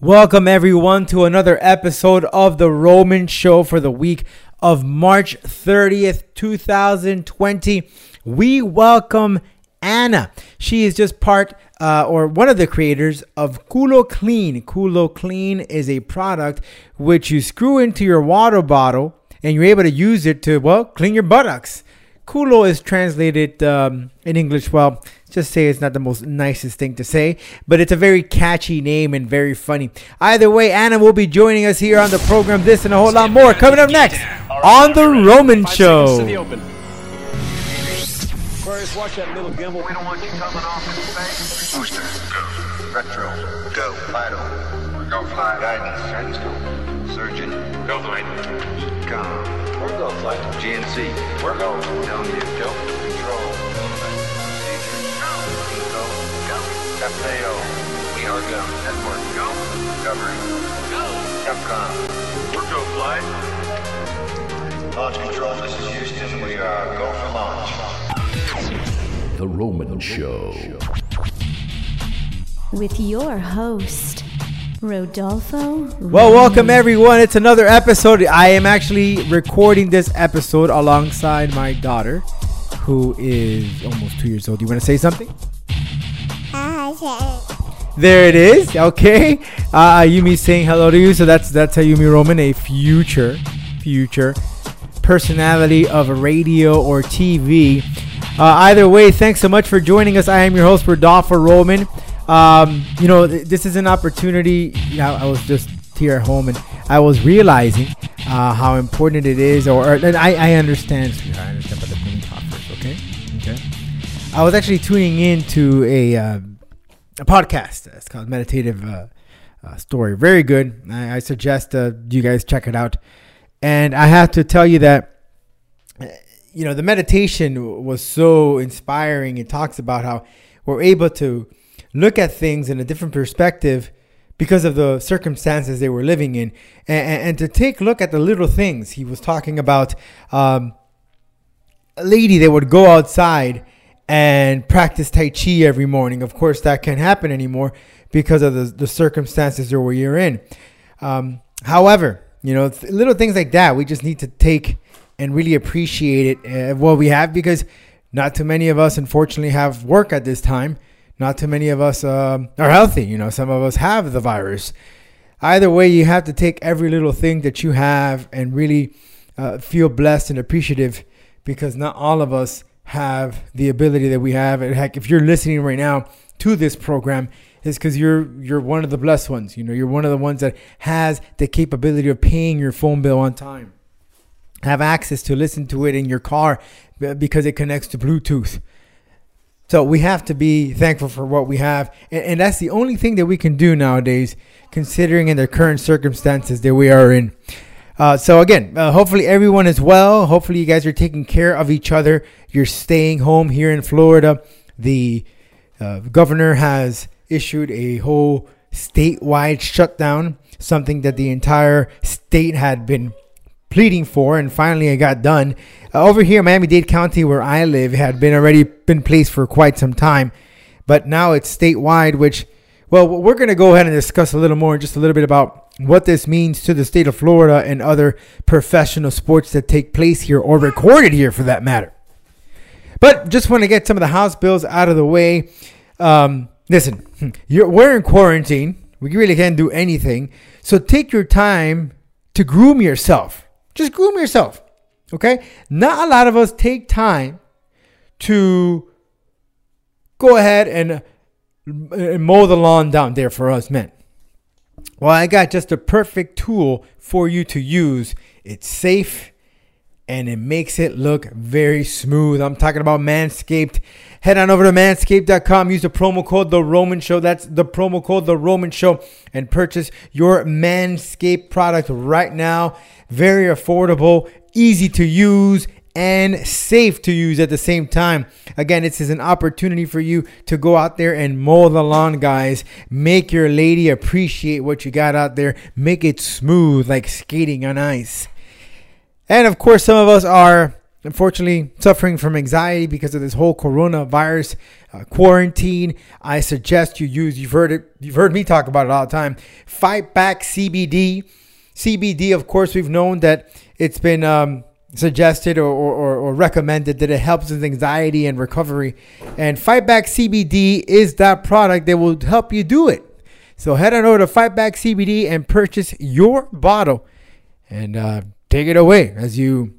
Welcome, everyone, to another episode of The Roman Show for the week of March 30th, 2020. We welcome Anna. She is just part uh, or one of the creators of Culo Clean. Culo Clean is a product which you screw into your water bottle and you're able to use it to, well, clean your buttocks. Culo is translated um, in English, well, just say it's not the most nicest thing to say, but it's a very catchy name and very funny. Either way, Anna will be joining us here on the program. This and a whole lot more coming up next on the Roman Show. Aquarius, watch that little gimbal. We don't want you coming off in space. Booster, go. Retro, Go. Vital, Go fly. Guidance, guidance, go. Surgeon, Go flight. EECOM, We're go flight. GNC, We're going. telling you, go. Control, procedure, go. Go. FAO, we are go. Network, go. Discovery, Go. Capcom, We're go flight. launch control, this is Houston, we are go for launch. The Roman Show. with your host, Rodolfo. Well, welcome everyone. It's another episode. I am actually recording this episode alongside my daughter, who is almost two years old. Do You want to say something? There it is. Okay. Uh, Yumi saying hello to you. So that's that's how Yumi Roman, a future, future personality of radio or TV. Uh, either way, thanks so much for joining us. I am your host, Rodolfo Roman. Um, you know, th- this is an opportunity. You know, I was just here at home and I was realizing uh, how important it is. Or, or and I, I understand. I understand, but the me talk okay? Okay. I was actually tuning in to a uh, a podcast. It's called Meditative uh, uh, Story. Very good. I, I suggest uh, you guys check it out. And I have to tell you that, you know, the meditation was so inspiring. It talks about how we're able to look at things in a different perspective because of the circumstances they were living in, and, and, to take a look at the little things. He was talking about um, a lady that would go outside and practice Tai Chi every morning. Of course, that can't happen anymore because of the, the circumstances that we're in. Um, however, you know, th- little things like that, we just need to take and really appreciate it, uh, what we have, because not too many of us, unfortunately, have work at this time. Not too many of us um, are healthy. You know, some of us have the virus. Either way, you have to take every little thing that you have and really uh, feel blessed and appreciative because not all of us have the ability that we have. And heck, if you're listening right now to this program, it's because you're you're one of the blessed ones. You know, you're one of the ones that has the capability of paying your phone bill on time, have access to listen to it in your car because it connects to Bluetooth. So we have to be thankful for what we have, and, and that's the only thing that we can do nowadays, considering in the current circumstances that we are in. Uh, so again, uh, hopefully everyone is well. Hopefully you guys are taking care of each other. You're staying home here in Florida. The uh, governor has issued a whole statewide shutdown, something that the entire state had been pleading for, and finally it got done. Uh, over here, Miami-Dade County, where I live, had been already been placed for quite some time, but now it's statewide. Which, well, we're going to go ahead and discuss a little more, just a little bit about what this means to the state of Florida and other professional sports that take place here or recorded here, for that matter. But just want to get some of the house bills out of the way. Um, listen, you're, we're in quarantine. We really can't do anything. So take your time to groom yourself. Just groom yourself. Okay? Not a lot of us take time to go ahead and, and mow the lawn down there for us men. Well, I got just a perfect tool for you to use. It's safe and it makes it look very smooth. I'm talking about Manscaped. Head on over to manscaped.com. Use the promo code The Roman Show. That's the promo code The Roman Show and purchase your Manscaped product right now. Very affordable, easy to use, and safe to use at the same time. Again, this is an opportunity for you to go out there and mow the lawn, guys. Make your lady appreciate what you got out there. Make it smooth like skating on ice. And of course, some of us are unfortunately suffering from anxiety because of this whole coronavirus uh, quarantine, I suggest you use. You've heard it. You've heard me talk about it all the time. Fight back CBD. CBD, of course, we've known that it's been um, suggested or, or, or recommended that it helps with anxiety and recovery. And Fight Back CBD is that product that will help you do it. So head on over to Fight Back CBD and purchase your bottle and uh, take it away as you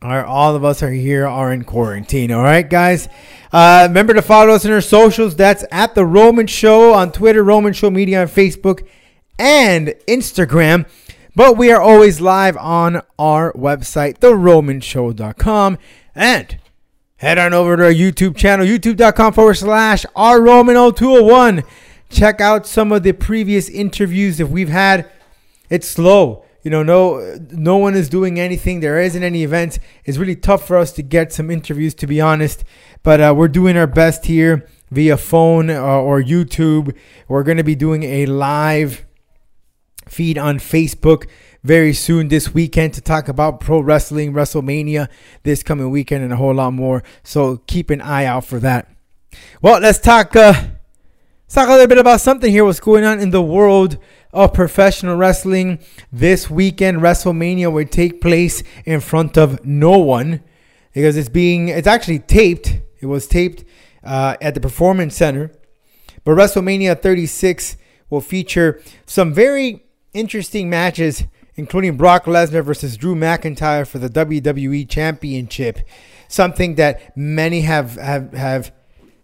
are. All of us are here are in quarantine. All right, guys. Uh, remember to follow us on our socials. That's at the Roman Show on Twitter, Roman Show Media on Facebook, and Instagram. But we are always live on our website, theromanshow.com. And head on over to our YouTube channel, youtube.com forward slash rroman0201. Check out some of the previous interviews that we've had. It's slow. You know, no no one is doing anything. There isn't any events. It's really tough for us to get some interviews, to be honest. But uh, we're doing our best here via phone uh, or YouTube. We're going to be doing a live feed on Facebook very soon this weekend to talk about pro wrestling, WrestleMania this coming weekend, and a whole lot more. So keep an eye out for that. Well, let's talk. Uh, let's talk a little bit about something here. What's going on in the world of professional wrestling this weekend? WrestleMania will take place in front of no one because it's being. It's actually taped. It was taped uh, at the Performance Center, but WrestleMania 36 will feature some very interesting matches, including Brock Lesnar versus Drew McIntyre for the WWE Championship. Something that many have have have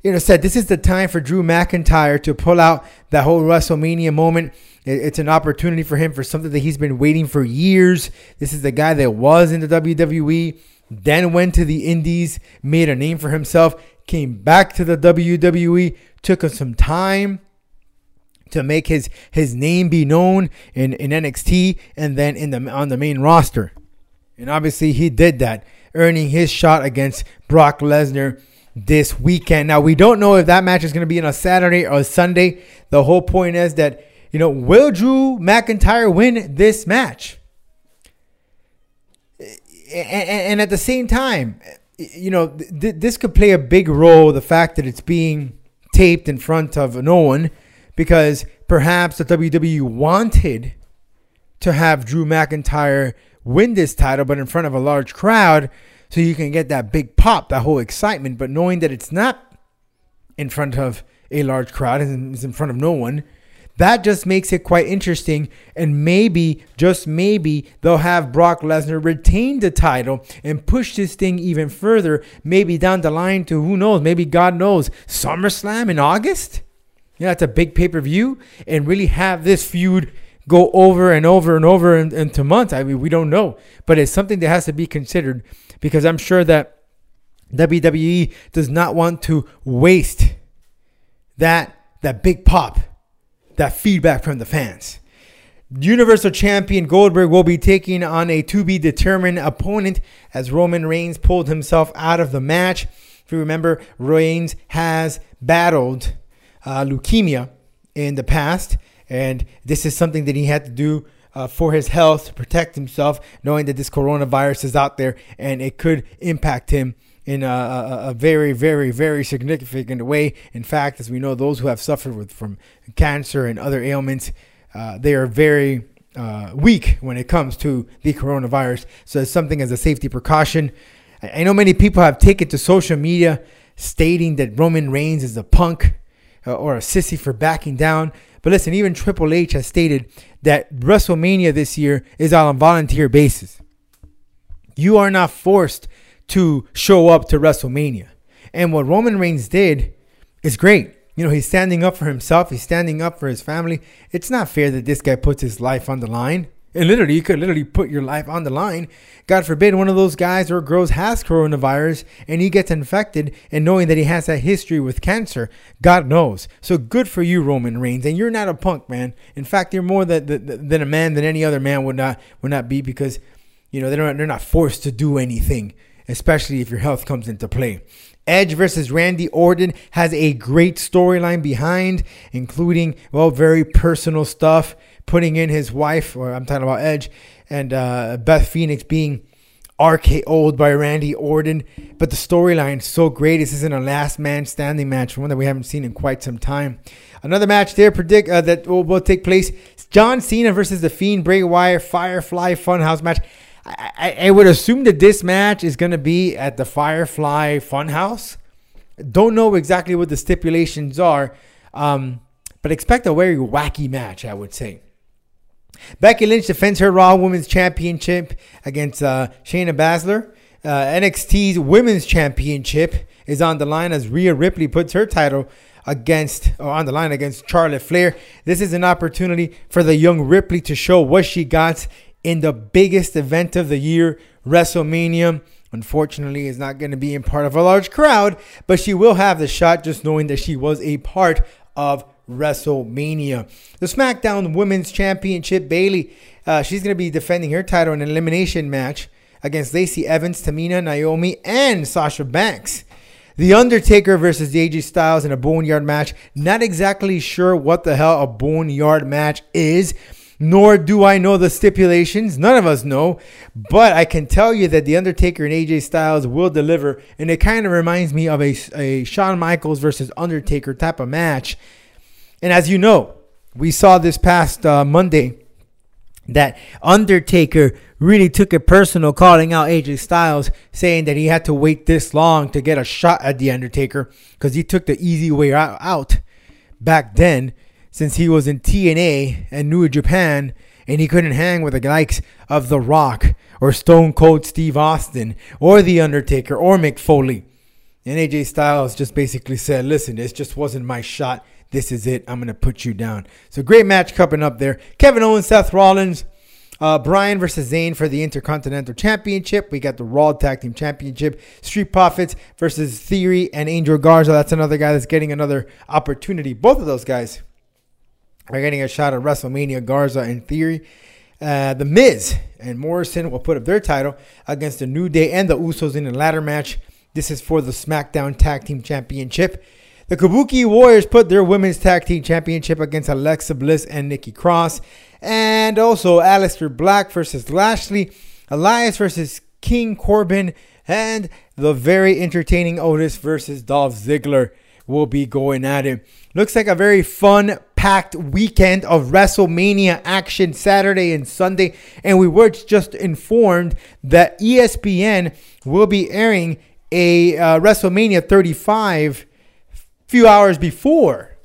you know said this is the time for Drew McIntyre to pull out that whole WrestleMania moment. It's an opportunity for him for something that he's been waiting for years. This is the guy that was in the WWE, then went to the Indies, made a name for himself, came back to the WWE, took him some time to make his his name be known in, in NXT and then in the on the main roster. And obviously he did that, earning his shot against Brock Lesnar this weekend. Now we don't know if that match is going to be on a Saturday or a Sunday. The whole point is that you know will Drew McIntyre win this match? And, at the same time, you know this could play a big role. The fact that it's being taped in front of no one because perhaps the WWE wanted to have Drew McIntyre win this title, but in front of a large crowd, so you can get that big pop, that whole excitement. But knowing that it's not in front of a large crowd and is in front of no one, that just makes it quite interesting. And maybe, just maybe, they'll have Brock Lesnar retain the title and push this thing even further, maybe down the line to who knows, maybe God knows, SummerSlam in August? Yeah, it's a big pay per view, and really have this feud go over and over and over in, into months. I mean, we don't know, but it's something that has to be considered because I'm sure that WWE does not want to waste that that big pop, that feedback from the fans. Universal Champion Goldberg will be taking on a to be determined opponent as Roman Reigns pulled himself out of the match. If you remember, Reigns has battled uh, leukemia in the past, and this is something that he had to do uh, for his health to protect himself, knowing that this coronavirus is out there and it could impact him in a, a, a, very, very, very significant way. In fact, as we know, those who have suffered with from cancer and other ailments, uh, they are very uh, weak when it comes to the coronavirus. So it's something as a safety precaution. I know many people have taken to social media stating that Roman Reigns is a punk uh, or a sissy for backing down. But listen, even Triple H has stated that WrestleMania this year is on a volunteer basis. You are not forced to show up to WrestleMania. And what Roman Reigns did is great. You know, he's standing up for himself, he's standing up for his family. It's not fair that this guy puts his life on the line. And literally, you could literally put your life on the line. God forbid one of those guys or girls has coronavirus and he gets infected, and knowing that he has that history with cancer, God knows. So good for you, Roman Reigns. And you're not a punk, man. In fact, you're more than, than a man than any other man would not would not be because, you know, they're not, they're not forced to do anything, especially if your health comes into play. Edge versus Randy Orton has a great storyline behind, including, well, very personal stuff putting in his wife, or I'm talking about Edge, and uh, Beth Phoenix being RKO'd by Randy Orton. But the storyline is so great. This isn't a last man standing match, one that we haven't seen in quite some time. Another match there predict uh, that will, will take place: John Cena versus the Fiend Bray Wyatt Firefly Funhouse match. I, I, I would assume that this match is going to be at the Firefly Funhouse. Don't know exactly what the stipulations are, um, but expect a very wacky match. I would say. Becky Lynch defends her Raw Women's Championship against uh, Shayna Baszler. Uh, NXT's Women's Championship is on the line as Rhea Ripley puts her title against or on the line against Charlotte Flair. This is an opportunity for the young Ripley to show what she got in the biggest event of the year, WrestleMania. Unfortunately, is not going to be in part of a large crowd, but she will have the shot just knowing that she was a part of WrestleMania. The SmackDown Women's Championship, Bayley, uh, she's going to be defending her title in an elimination match against Lacey Evans, Tamina, Naomi, and Sasha Banks. The Undertaker versus AJ Styles in a Boneyard match. Not exactly sure what the hell a Boneyard match is, nor do I know the stipulations. None of us know. But I can tell you that The Undertaker and AJ Styles will deliver. And it kind of reminds me of a, a Shawn Michaels versus Undertaker type of match. And as you know, we saw this past uh, Monday that Undertaker really took it personal, calling out AJ Styles, saying that he had to wait this long to get a shot at The Undertaker because he took the easy way out back then since he was in TNA and New Japan and he couldn't hang with the likes of The Rock or Stone Cold Steve Austin or The Undertaker or Mick Foley. And AJ Styles just basically said, listen, this just wasn't my shot. This is it. I'm going to put you down. So great match coming up there. Kevin Owens, Seth Rollins, uh, Bryan versus Zayn for the Intercontinental Championship. We got the Raw Tag Team Championship. Street Profits versus Theory and Angel Garza. That's another guy that's getting another opportunity. Both of those guys are getting a shot at WrestleMania. Garza and Theory. Uh, the Miz and Morrison will put up their title against the New Day and the Usos in a ladder match. This is for the SmackDown Tag Team Championship. The Kabuki Warriors put their women's tag team championship against Alexa Bliss and Nikki Cross. And also Aleister Black versus Lashley, Elias versus King Corbin, and the very entertaining Otis versus Dolph Ziggler will be going at it. Looks like a very fun, packed weekend of WrestleMania action Saturday and Sunday. And we were just informed that ESPN will be airing a uh, WrestleMania 35 few hours before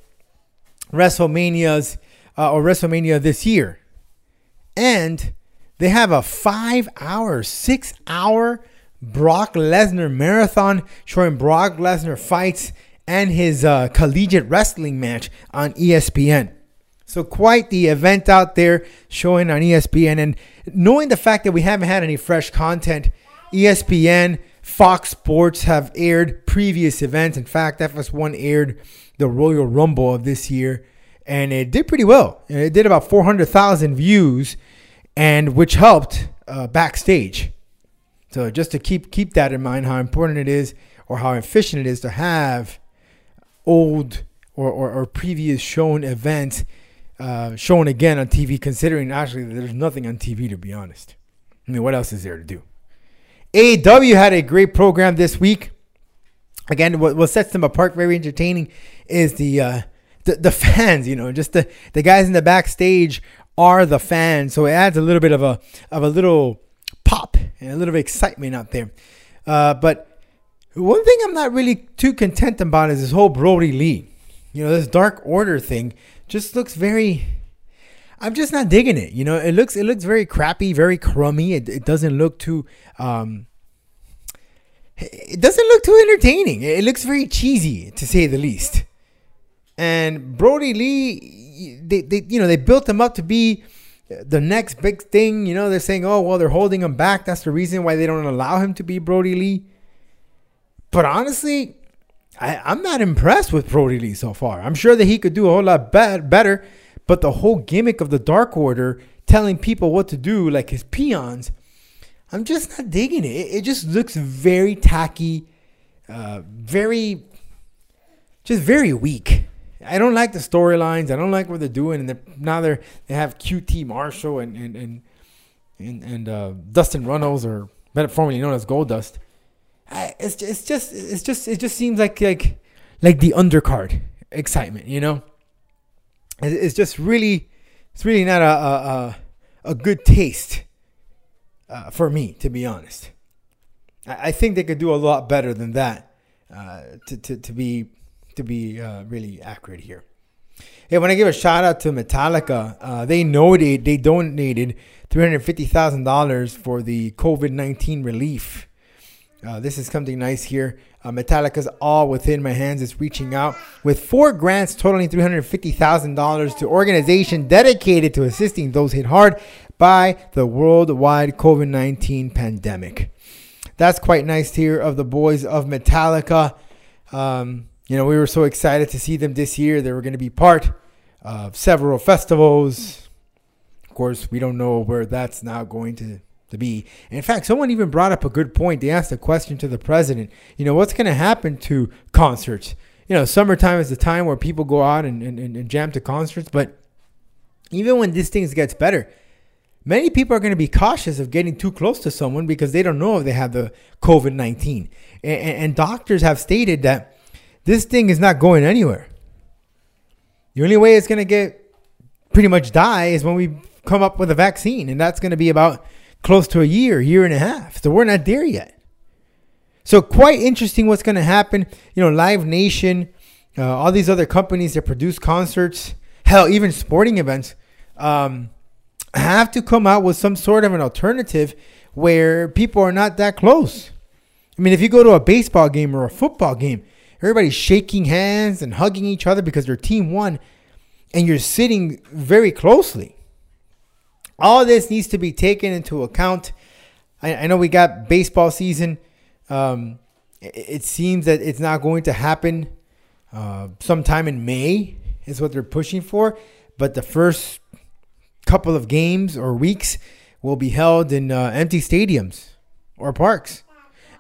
WrestleMania's uh, or WrestleMania this year. And they have a five hour, six hour Brock Lesnar marathon showing Brock Lesnar fights and his uh, collegiate wrestling match on ESPN. So, quite the event out there showing on ESPN. And knowing the fact that we haven't had any fresh content, ESPN, Fox Sports have aired previous events. In fact, FS1 aired the Royal Rumble of this year, and it did pretty well. It did about 400,000 views, and which helped uh, backstage. So just to keep keep that in mind, how important it is, or how efficient it is to have old or, or, or previous shown events uh, shown again on TV. Considering actually there's nothing on TV to be honest. I mean, what else is there to do? AEW had a great program this week. Again, what, what sets them apart, very entertaining, is the, uh, the the fans. You know, just the the guys in the backstage are the fans, so it adds a little bit of a of a little pop and a little bit of excitement out there. Uh, but one thing I'm not really too content about is this whole Brodie Lee. You know, this Dark Order thing just looks very. I'm just not digging it. You know, it looks it looks very crappy, very crummy. It, it doesn't look too. Um, it doesn't look too entertaining. It looks very cheesy, to say the least. And Brodie Lee, they, they you know they built him up to be the next big thing. You know they're saying, oh well, they're holding him back. That's the reason why they don't allow him to be Brodie Lee. But honestly, I, I'm not impressed with Brodie Lee so far. I'm sure that he could do a whole lot bet better. But the whole gimmick of the Dark Order telling people what to do, like his peons, I'm just not digging it. It, just looks very tacky, uh, very, just very weak. I don't like the storylines. I don't like what they're doing. And they're, now they're they have QT Marshall and and and and, and uh, Dustin Runnels or better formerly known as Goldust. I, it's it's just it's just it just seems like like like the undercard excitement, you know. It- It's just really it's really not a a, a, good taste uh, for me, to be honest. I, I think they could do a lot better than that uh, to, to to be to be uh, really accurate here. Hey, when I give a shout out to Metallica, uh, they noted they donated three hundred fifty thousand dollars for the COVID nineteen relief. Uh, this is something nice here. Uh, Metallica's All Within My Hands is reaching out with four grants totaling $350,000 to organization dedicated to assisting those hit hard by the worldwide COVID 19 pandemic. That's quite nice to hear of the boys of Metallica. Um, you know, we were so excited to see them this year. They were going to be part of several festivals. Of course, we don't know where that's now going to, to be. In fact, someone even brought up a good point. They asked a question to the president. You know, what's going to happen to concerts? You know, summertime is the time where people go out and, and, and jam to concerts. But even when this thing gets better, many people are going to be cautious of getting too close to someone because they don't know if they have the COVID 19. And, and doctors have stated that this thing is not going anywhere. The only way it's going to get pretty much die is when we come up with a vaccine. And that's going to be about close to a year, year and a half. So we're not there yet. So quite interesting what's going to happen. You know, Live Nation, uh, all these other companies that produce concerts, hell, even sporting events, um, have to come out with some sort of an alternative where people are not that close. I mean, if you go to a baseball game or a football game, everybody's shaking hands and hugging each other because their team won, and you're sitting very closely. All this needs to be taken into account. I, I know we got baseball season. Um, it, it seems that it's not going to happen uh, sometime in May, is what they're pushing for. But the first couple of games or weeks will be held in uh, empty stadiums or parks.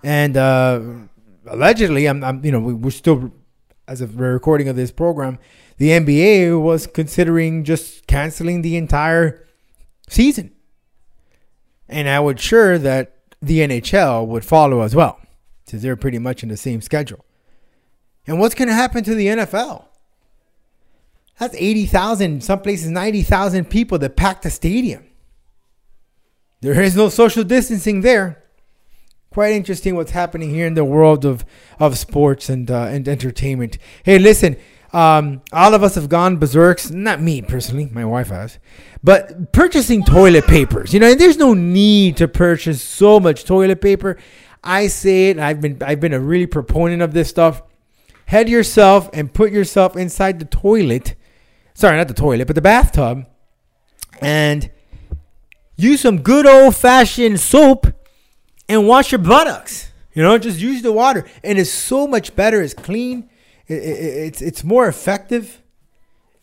And uh, allegedly, I'm, I'm, you know, we- we're still, as of the recording of this program, the NBA was considering just canceling the entire season. And I would sure that the NHL would follow as well, since they're pretty much in the same schedule. And what's going to happen to the NFL? That's 80,000, some places 90,000 people that pack the stadium. There is no social distancing there. Quite interesting what's happening here in the world of, of sports and, uh, and entertainment. Hey, listen, um, all of us have gone berserks. Not me personally, my wife has. But purchasing toilet papers, you know, and there's no need to purchase so much toilet paper. I say it, I've been I've been a really proponent of this stuff. Head yourself and put yourself inside the toilet. Sorry, not the toilet, but the bathtub, and use some good old fashioned soap and wash your buttocks. You know, just use the water, and it's so much better. It's clean. It, it, it's it's more effective.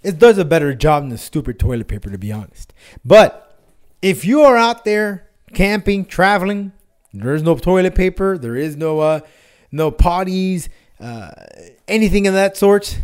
It does a better job than the stupid toilet paper, to be honest. But if you are out there camping, traveling, there's no toilet paper. There is no uh, no potties, uh, anything of that sort.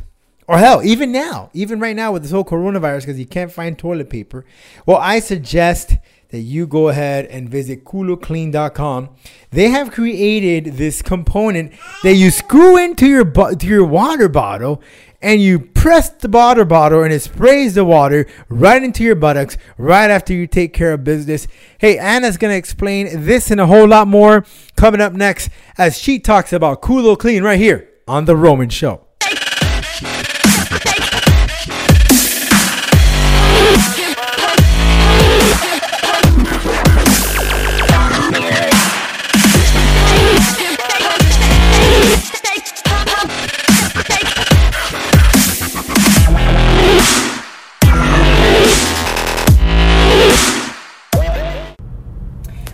Or hell, even now, even right now with this whole coronavirus, because you can't find toilet paper. Well, I suggest that you go ahead and visit culoclean.com. They have created this component that you screw into your bu- to your water bottle and you press the water bottle and it sprays the water right into your buttocks right after you take care of business. Hey, Anna's going to explain this and a whole lot more coming up next as she talks about Culo Clean right here on The Roman Show.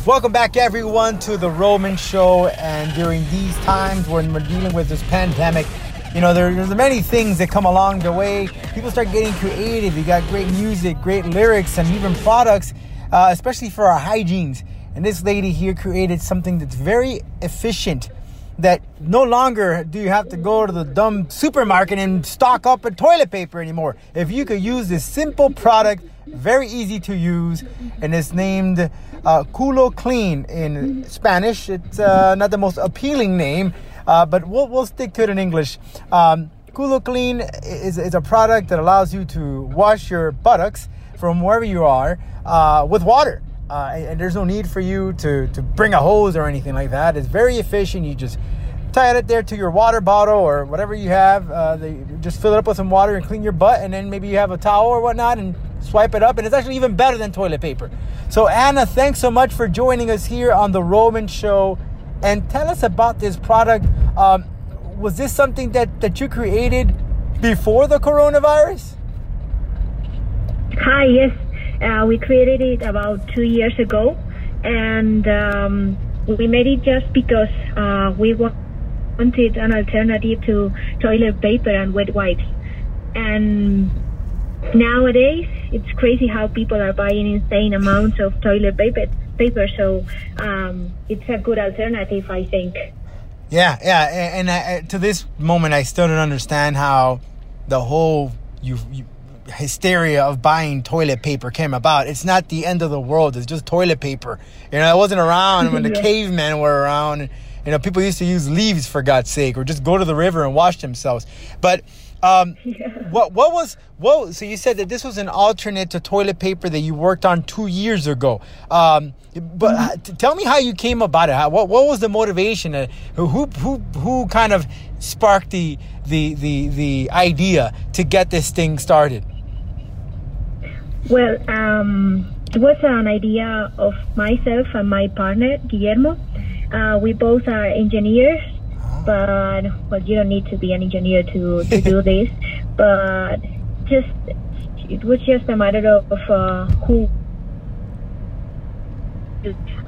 Welcome back, everyone, to the Roman Show. And during these times when we're dealing with this pandemic, you know, there, there's many things that come along the way. People start getting creative. You got great music, great lyrics, and even products, uh, especially for our hygienes. And this lady here created something that's very efficient that no longer do you have to go to the dumb supermarket and stock up a toilet paper anymore. If you could use this simple product, very easy to use, and it's named uh, Culo Clean in Spanish. It's uh, not the most appealing name, uh, but we'll, we'll stick to it in English. Um, Culo Clean is, is a product that allows you to wash your buttocks from wherever you are uh, with water. Uh, and, there's no need for you to, to bring a hose or anything like that. It's very efficient. You just tie it there to your water bottle or whatever you have. Uh, they just fill it up with some water and clean your butt, and then maybe you have a towel or whatnot and swipe it up. And it's actually even better than toilet paper. So, Anna, thanks so much for joining us here on the Roman Show. And tell us about this product. Um, was this something that, that you created before the coronavirus? Hi, yes. Uh, we created it about two years ago, and um, we made it just because uh, we wanted an alternative to toilet paper and wet wipes. And nowadays, it's crazy how people are buying insane amounts of toilet paper. Paper, so um, it's a good alternative, I think. Yeah, yeah, and, and I, to this moment, I still don't understand how the whole you, you hysteria of buying toilet paper came about. It's not the end of the world. It's just toilet paper. You know, it wasn't around when the Yeah. cavemen were around. You know, people used to use leaves for God's sake, or just go to the river and wash themselves. But um, what what was what? So you said that this was an alternate to toilet paper that you worked on two years ago. Um, but t- tell me how you came about it. How, what what was the motivation? Uh, who who who who kind of sparked the the the the idea to get this thing started? Well, um, it was an idea of myself and my partner, Guillermo. Uh, we both are engineers, but, well, you don't need to be an engineer to, to do this. But just, it was just a matter of uh, who,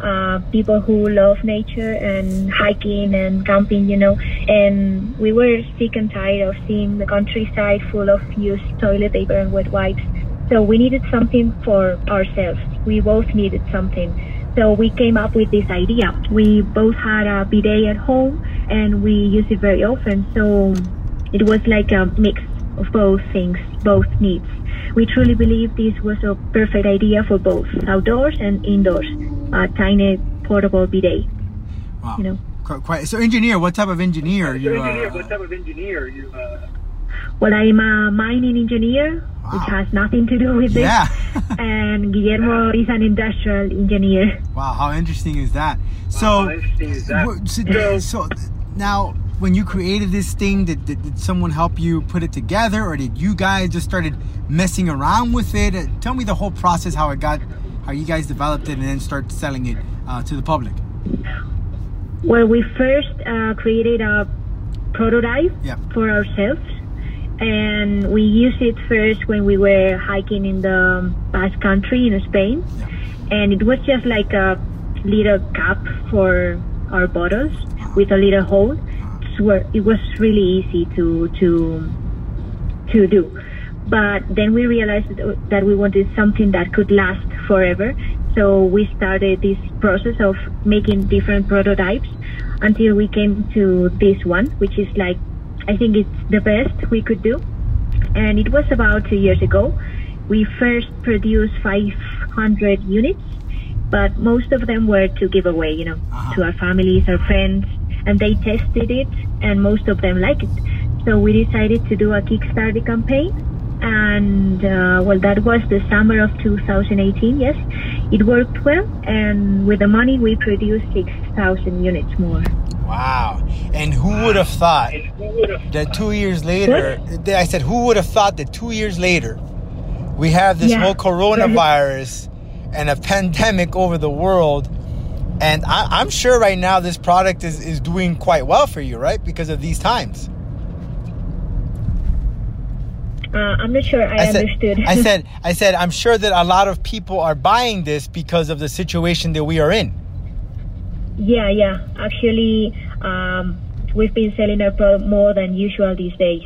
uh, people who love nature and hiking and camping, you know. And we were sick and tired of seeing the countryside full of used toilet paper and wet wipes. So we needed something for ourselves. We both needed something. So we came up with this idea. We both had a bidet at home and we use it very often. So it was like a mix of both things, both needs. We truly believe this was a perfect idea for both outdoors and indoors. A tiny portable bidet. Wow. You know. Quite, quite. So, engineer, what type of engineer are you? engineer, Uh, what type of engineer you? Uh, Well, I'm a mining engineer, which has nothing to do with this. yeah. and Guillermo is an industrial engineer. wow, how interesting is that? So, how interesting is that? so, so now, when you created this thing, did, did, did someone help you put it together, or did you guys just started messing around with it? Uh, Tell me the whole process, how it got, how you guys developed it, and then start selling it uh, to the public. Well, we first uh, created a prototype Yep. for ourselves, and we used it first when we were hiking in the Basque Country in Spain, and it was just like a little cup for our bottles with a little hole. So it was really easy to to to do. But then we realized that we wanted something that could last forever. So we started this process of making different prototypes until we came to this one, which is like, I think it's the best we could do. And it was about two years ago. We first produced 500 units, but most of them were to give away, you know, to our families, our friends, and they tested it, and most of them liked it. So we decided to do a Kickstarter campaign, and uh, well, that was the summer of 2018. Yes, it worked well, and with the money, we produced 6,000 units more. Wow. And who would have thought that two years later, I said, who would have thought that two years later, we have this Yeah. whole coronavirus and a pandemic over the world. And I, I'm sure right now this product is, is doing quite well for you, right? Because of these times. Uh, I'm not sure I, said, understood. I said, I said, I'm sure that a lot of people are buying this because of the situation that we are in. Yeah, yeah. Actually, um, we've been selling our product more than usual these days.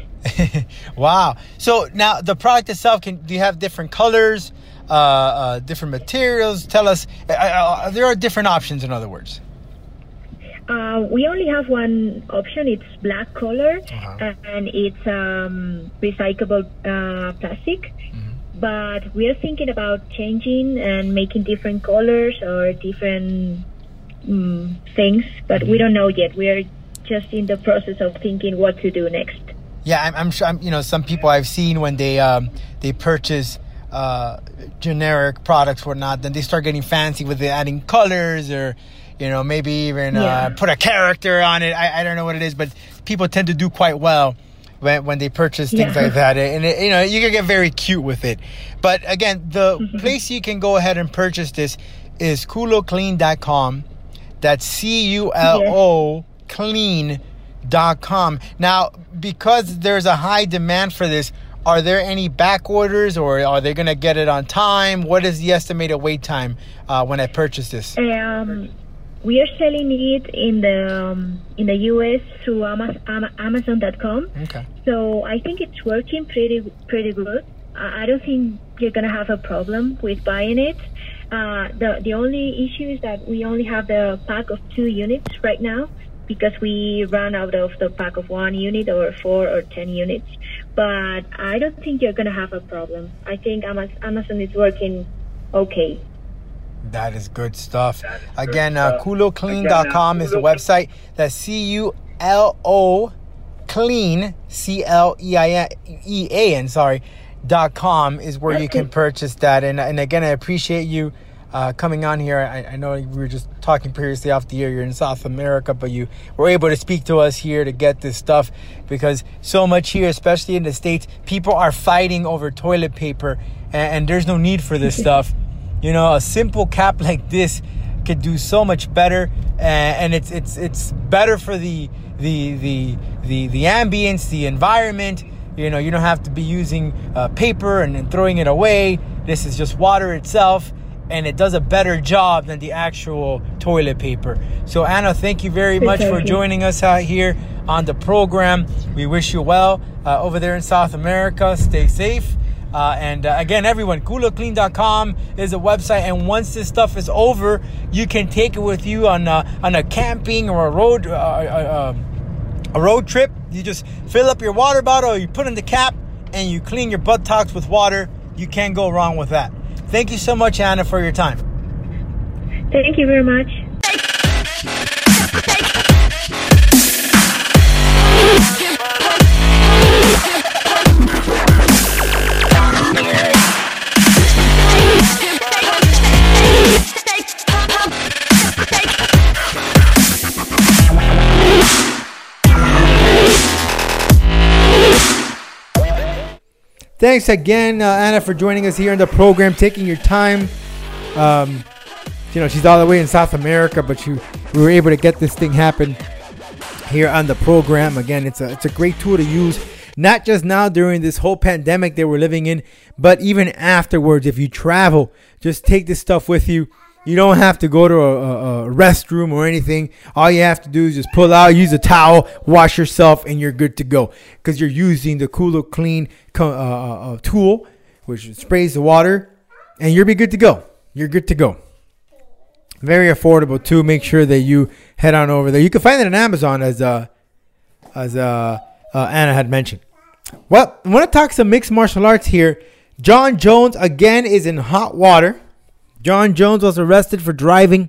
wow. So now the product itself, can do you have different colors, uh, uh, different materials? Tell us. Uh, uh, there are different options, in other words. Uh, we only have one option. It's black color, Uh-huh. and it's um, recyclable uh, plastic. Mm-hmm. But we are thinking about changing and making different colors or different mm, things. But Mm-hmm. we don't know yet. We are just in the process of thinking what to do next. Yeah, I'm, I'm sure. I'm, you know, some people I've seen when they um, they purchase uh, generic products, or not, then they start getting fancy with the adding colors or, you know, maybe even uh, put a character on it. I, I don't know what it is, but people tend to do quite well when, when they purchase things Yeah. like that. And it, you know, you can get very cute with it. But again, the place you can go ahead and purchase this is culoclean.com. That's C U L O clean.com. Now, because there's a high demand for this, are there any back orders or are they going to get it on time? What is the estimated wait time uh, when I purchase this? Um, we are selling it in the um, in the US through Ama- Ama- Amazon.com. Okay. So I think it's working pretty pretty good. I I don't think you're gonna have a problem with buying it. Uh, the the only issue is that we only have the pack of two units right now because we ran out of the pack of one unit or four or ten units. But I don't think you're gonna have a problem. I think Amazon is working okay. That is good stuff. That is good Again, uh, stuff. culoclean.com Again, uh, is the website. That's C U L O clean, C L E I E A N, sorry, dot com is where you can purchase that. And, and again, I appreciate you uh, coming on here. I, I know we were just talking previously off the air. You're in South America, but you were able to speak to us here to get this stuff because so much here, especially in the States, people are fighting over toilet paper and, and there's no need for this stuff. You know, a simple cap like this could do so much better, and, and it's it's it's better for the the the the the ambience, the environment. You know, you don't have to be using uh, paper and, then throwing it away. This is just water itself, and it does a better job than the actual toilet paper. So, Anna, thank you very much for joining us out here on the program. We wish you well uh, over there in South America. Stay safe. Uh, and uh, again, everyone, culoclean.com is a website. And once this stuff is over, you can take it with you on a, on a camping or a road uh, uh, a road trip. You just fill up your water bottle, you put in the cap, and you clean your buttocks with water. You can't go wrong with that. Thank you so much, Anna, for your time. Thank you very much. Thanks again, uh, Anna, for joining us here in the program, taking your time. Um, you know, she's all the way in South America, but you, we were able to get this thing happen here on the program. Again, it's a it's a great tool to use, not just now during this whole pandemic that we're living in, but even afterwards. If you travel, just take this stuff with you. You don't have to go to a, a, a restroom or anything. All you have to do is just pull out, use a towel, wash yourself, and you're good to go. Because you're using the Culo Clean uh, uh, uh, tool, which sprays the water, and you'll be good to go. You're good to go. Very affordable too. Make sure that you head on over there. You can find it on Amazon as uh, as uh, uh, Anna had mentioned. Well, I want to talk some mixed martial arts here. Jon Jones again is in hot water. Jon Jones was arrested for driving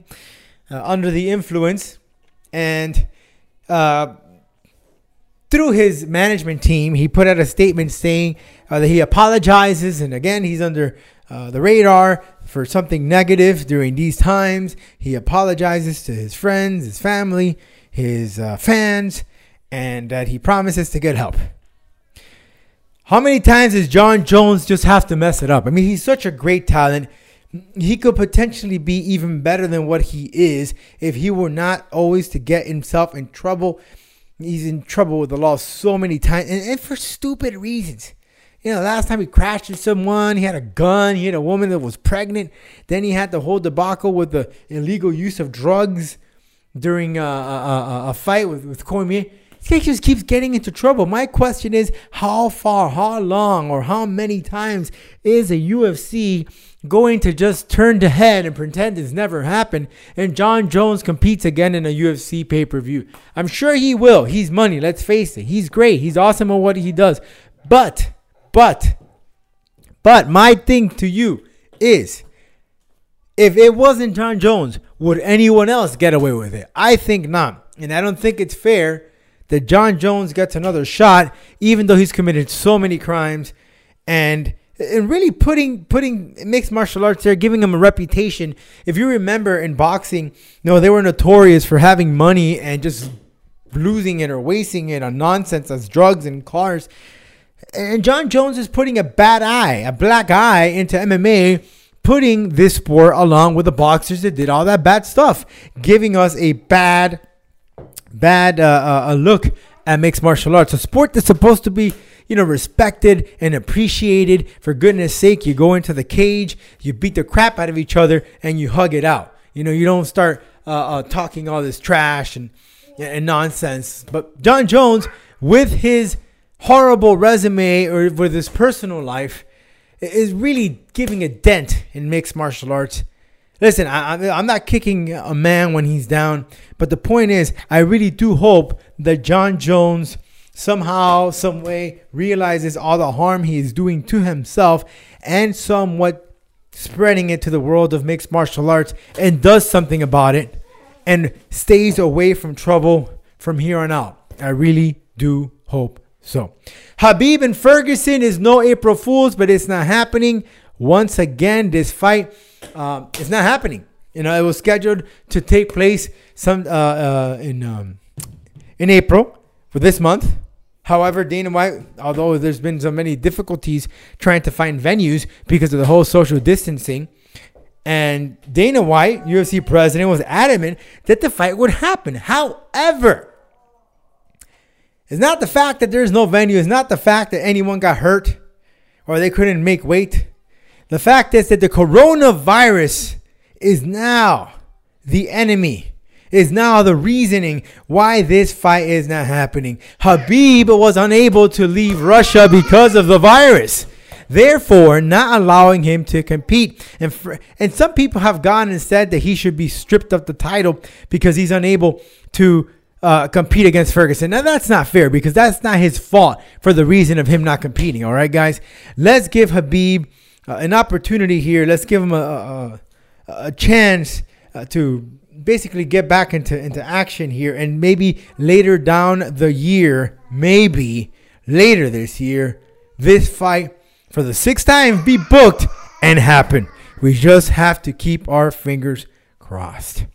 uh, under the influence, and uh, through his management team, he put out a statement saying uh, that he apologizes, and again, he's under uh, the radar for something negative during these times. He apologizes to his friends, his family, his uh, fans, and that he promises to get help. How many times does Jon Jones just have to mess it up? I mean, he's such a great talent. He could potentially be even better than what he is if he were not always to get himself in trouble. He's in trouble with the law so many times and, and for stupid reasons. You know, last time he crashed into someone, he had a gun, he had a woman that was pregnant. Then he had the whole debacle with the illegal use of drugs during a, a, a, a fight with, with Cormier. This guy just keeps getting into trouble. My question is how far, how long, or how many times is a UFC going to just turn the head and pretend it's never happened and Jon Jones competes again in a UFC pay per view? I'm sure he will. He's money, let's face it. He's great. He's awesome at what he does. But, but, but my thing to you is if it wasn't Jon Jones, would anyone else get away with it? I think not. And I don't think it's fair that Jon Jones gets another shot, even though he's committed so many crimes and and really putting putting mixed martial arts there, giving him a reputation. If you remember in boxing, you know, they were notorious for having money and just losing it or wasting it on nonsense as drugs and cars. And Jon Jones is putting a bad eye, a black eye into MMA, putting this sport along with the boxers that did all that bad stuff, giving us a bad, bad uh, uh, look at mixed martial arts. A sport that's supposed to be, you know, respected and appreciated. For goodness sake, you go into the cage, you beat the crap out of each other, and you hug it out. You know, you don't start uh, uh, talking all this trash and and nonsense. But Jon Jones, with his horrible resume or with his personal life, is really giving a dent in mixed martial arts. Listen, I, I'm not kicking a man when he's down, but the point is, I really do hope that Jon Jones somehow, some way, realizes all the harm he is doing to himself and somewhat spreading it to the world of mixed martial arts and does something about it and stays away from trouble from here on out. I really do hope so. Khabib and Ferguson is no April Fools, but it's not happening. Once again, this fight uh, is not happening. You know, it was scheduled to take place some uh, uh, in um, in April for this month. However, Dana White, although there's been so many difficulties trying to find venues because of the whole social distancing, and Dana White, UFC president, was adamant that the fight would happen. However, it's not the fact that there's no venue, it's not the fact that anyone got hurt or they couldn't make weight. The fact is that the coronavirus is now the enemy, is now the reasoning why this fight is not happening. Khabib was unable to leave Russia because of the virus therefore not allowing him to compete. And for, and some people have gone and said that he should be stripped of the title because he's unable to uh, compete against Ferguson. Now that's not fair because that's not his fault for the reason of him not competing. All right, guys, let's give Khabib uh, an opportunity here. Let's give him a a, a chance uh, to basically get back into into action here, and maybe later down the year, maybe later this year, this fight for the sixth time be booked and happen. We just have to keep our fingers crossed.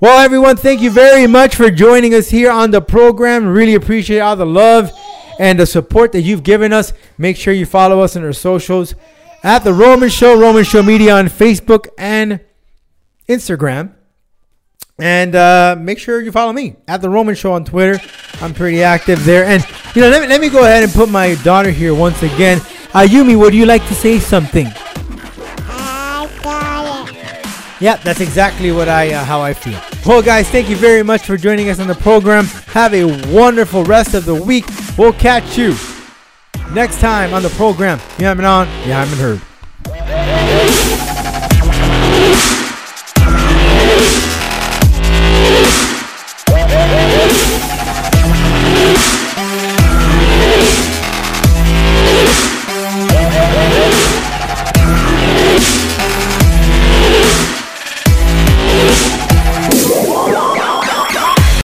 Well, everyone, thank you very much for joining us here on the program. Really appreciate all the love and the support that you've given us. Make sure you follow us on our socials at The Roman Show, Roman Show Media on Facebook and Instagram. And uh, make sure you follow me at The Roman Show on Twitter. I'm pretty active there. And, you know, let me, let me go ahead and put my daughter here once again. Ayumi, would you like to say something? I got it. Yeah, that's exactly what I uh, how I feel. Well, guys, thank you very much for joining us on the program. Have a wonderful rest of the week. We'll catch you next time on the program. You haven't on, you haven't heard.